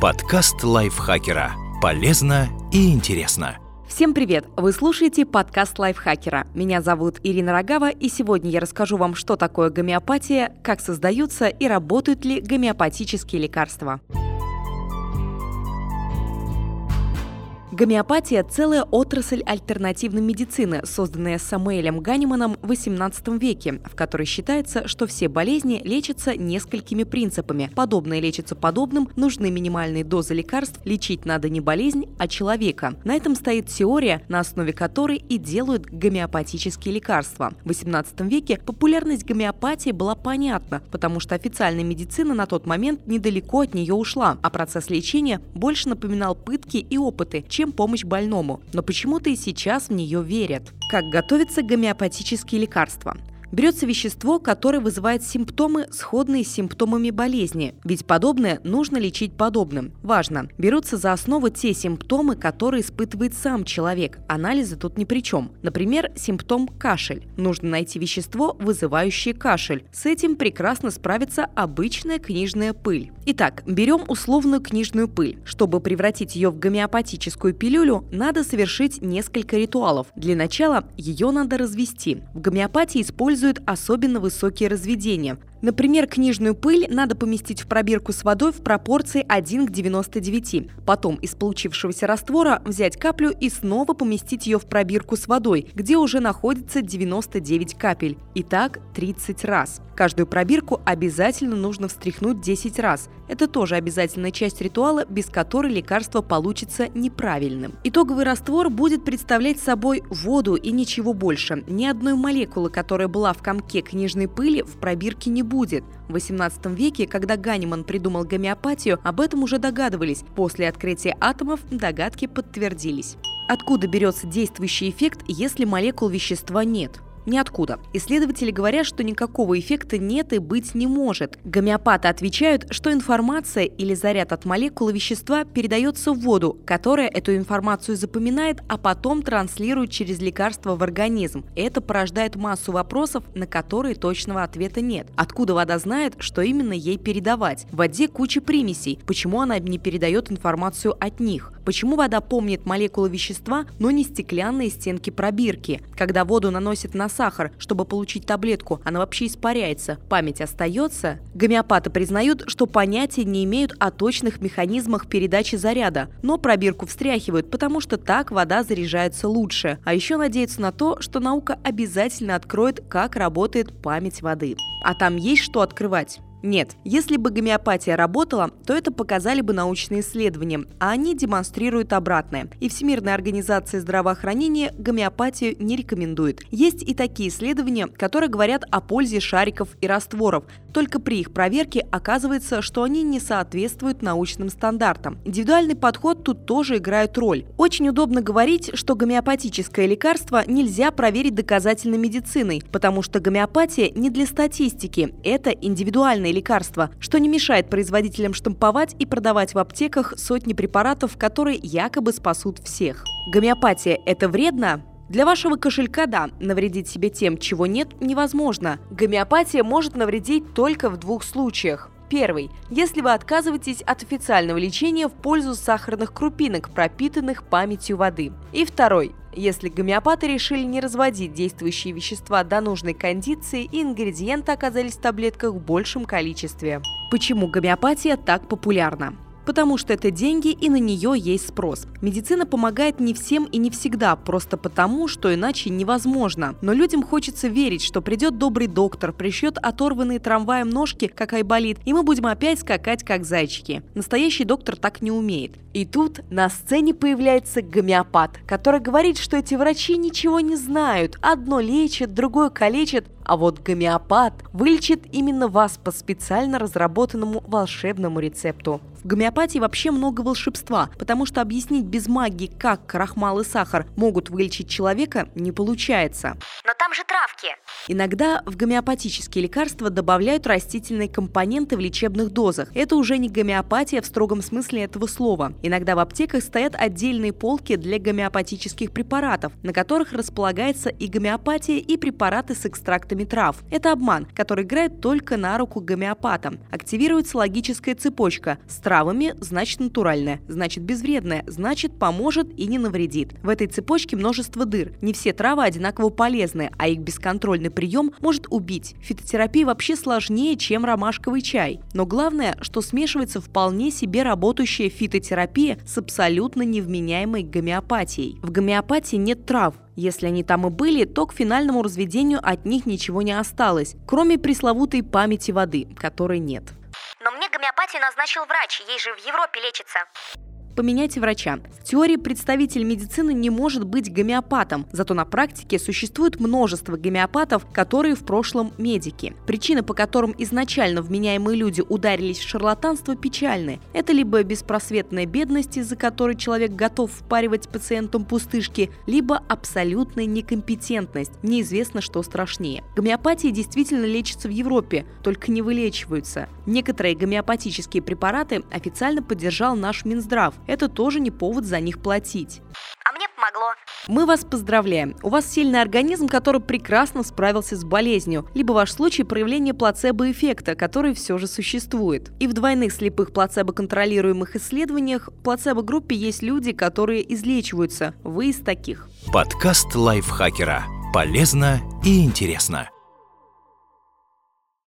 Подкаст лайфхакера. Полезно и интересно. Всем привет! Вы слушаете подкаст лайфхакера. Меня зовут Ирина Рогава, и сегодня я расскажу вам, что такое гомеопатия, как создаются и работают ли гомеопатические лекарства. Гомеопатия – целая отрасль альтернативной медицины, созданная Самуэлем Ганиманом в XVIII веке, в которой считается, что все болезни лечатся несколькими принципами. Подобное лечится подобным, нужны минимальные дозы лекарств, лечить надо не болезнь, а человека. На этом стоит теория, на основе которой и делают гомеопатические лекарства. В XVIII веке популярность гомеопатии была понятна, потому что официальная медицина на тот момент недалеко от нее ушла, а процесс лечения больше напоминал пытки и опыты, чем чем помощь больному, но почему-то и сейчас в нее верят. Как готовятся гомеопатические лекарства? Берется вещество, которое вызывает симптомы, сходные с симптомами болезни, ведь подобное нужно лечить подобным. Важно, берутся за основу те симптомы, которые испытывает сам человек. Анализы тут ни при чем. Например, симптом кашель. Нужно найти вещество, вызывающее кашель. С этим прекрасно справится обычная книжная пыль. Итак, берем условную книжную пыль. Чтобы превратить ее в гомеопатическую пилюлю, надо совершить несколько ритуалов. Для начала ее надо развести. В гомеопатии используют используют особенно высокие разведения. Например, книжную пыль надо поместить в пробирку с водой в пропорции 1 к 99. Потом из получившегося раствора взять каплю и снова поместить ее в пробирку с водой, где уже находится 99 капель. И так 30 раз. Каждую пробирку обязательно нужно встряхнуть 10 раз. Это тоже обязательная часть ритуала, без которой лекарство получится неправильным. Итоговый раствор будет представлять собой воду и ничего больше. Ни одной молекулы, которая была в комке книжной пыли, в пробирке не будет. В XVIII веке, когда Ганиман придумал гомеопатию, об этом уже догадывались. После открытия атомов догадки подтвердились. Откуда берется действующий эффект, если молекул вещества нет? Ниоткуда. Исследователи говорят, что никакого эффекта нет и быть не может. Гомеопаты отвечают, что информация или заряд от молекулы вещества передается в воду, которая эту информацию запоминает, а потом транслирует через лекарство в организм. Это порождает массу вопросов, на которые точного ответа нет. Откуда вода знает, что именно ей передавать? В воде куча примесей. Почему она не передает информацию от них? Почему вода помнит молекулы вещества, но не стеклянные стенки пробирки? Когда воду наносят на сахар, чтобы получить таблетку, она вообще испаряется. Память остается? Гомеопаты признают, что понятия не имеют о точных механизмах передачи заряда, но пробирку встряхивают, потому что так вода заряжается лучше. А еще надеются на то, что наука обязательно откроет, как работает память воды. А там есть что открывать. Нет, если бы гомеопатия работала, то это показали бы научные исследования, а они демонстрируют обратное. И Всемирная организация здравоохранения гомеопатию не рекомендует. Есть и такие исследования, которые говорят о пользе шариков и растворов, только при их проверке оказывается, что они не соответствуют научным стандартам. Индивидуальный подход тут тоже играет роль. Очень удобно говорить, что гомеопатическое лекарство нельзя проверить доказательной медициной, потому что гомеопатия не для статистики, это индивидуальный натуральные лекарства, что не мешает производителям штамповать и продавать в аптеках сотни препаратов, которые якобы спасут всех. Гомеопатия – это вредно? Для вашего кошелька, да, навредить себе тем, чего нет, невозможно. Гомеопатия может навредить только в двух случаях. Первый. Если вы отказываетесь от официального лечения в пользу сахарных крупинок, пропитанных памятью воды. И второй. Если гомеопаты решили не разводить действующие вещества до нужной кондиции и ингредиенты оказались в таблетках в большем количестве. Почему гомеопатия так популярна? Потому что это деньги и на нее есть спрос. Медицина помогает не всем и не всегда, просто потому, что иначе невозможно. Но людям хочется верить, что придет добрый доктор, пришьет оторванные трамваем ножки, как айболит, и мы будем опять скакать, как зайчики. Настоящий доктор так не умеет. И тут на сцене появляется гомеопат, который говорит, что эти врачи ничего не знают. Одно лечит, другое калечит, а вот гомеопат вылечит именно вас по специально разработанному волшебному рецепту. В гомеопатии вообще много волшебства, потому что объяснить без магии, как крахмал и сахар могут вылечить человека, не получается. Там же травки. Иногда в гомеопатические лекарства добавляют растительные компоненты в лечебных дозах. Это уже не гомеопатия в строгом смысле этого слова. Иногда в аптеках стоят отдельные полки для гомеопатических препаратов, на которых располагается и гомеопатия, и препараты с экстрактами трав. Это обман, который играет только на руку гомеопатам. Активируется логическая цепочка. С травами значит натуральная, значит безвредная, значит поможет и не навредит. В этой цепочке множество дыр. Не все травы одинаково полезны, а их бесконтрольный прием может убить. Фитотерапия вообще сложнее, чем ромашковый чай. Но главное, что смешивается вполне себе работающая фитотерапия с абсолютно невменяемой гомеопатией. В гомеопатии нет трав, если они там и были, то к финальному разведению от них ничего не осталось, кроме пресловутой памяти воды, которой нет. Но мне гомеопатию назначил врач, ей же в Европе лечится. Поменяйте врача. В теории представитель медицины не может быть гомеопатом, зато на практике существует множество гомеопатов, которые в прошлом медики. Причины, по которым изначально вменяемые люди ударились в шарлатанство, печальны. Это либо беспросветная бедность, из-за которой человек готов впаривать пациентам пустышки, либо абсолютная некомпетентность. Неизвестно, что страшнее. Гомеопатия действительно лечится в Европе, только не вылечиваются. Некоторые гомеопатические препараты официально поддержал наш Минздрав это тоже не повод за них платить. А мне помогло. Мы вас поздравляем. У вас сильный организм, который прекрасно справился с болезнью, либо ваш случай проявления плацебо-эффекта, который все же существует. И в двойных слепых плацебо-контролируемых исследованиях в плацебо-группе есть люди, которые излечиваются. Вы из таких. Подкаст лайфхакера. Полезно и интересно.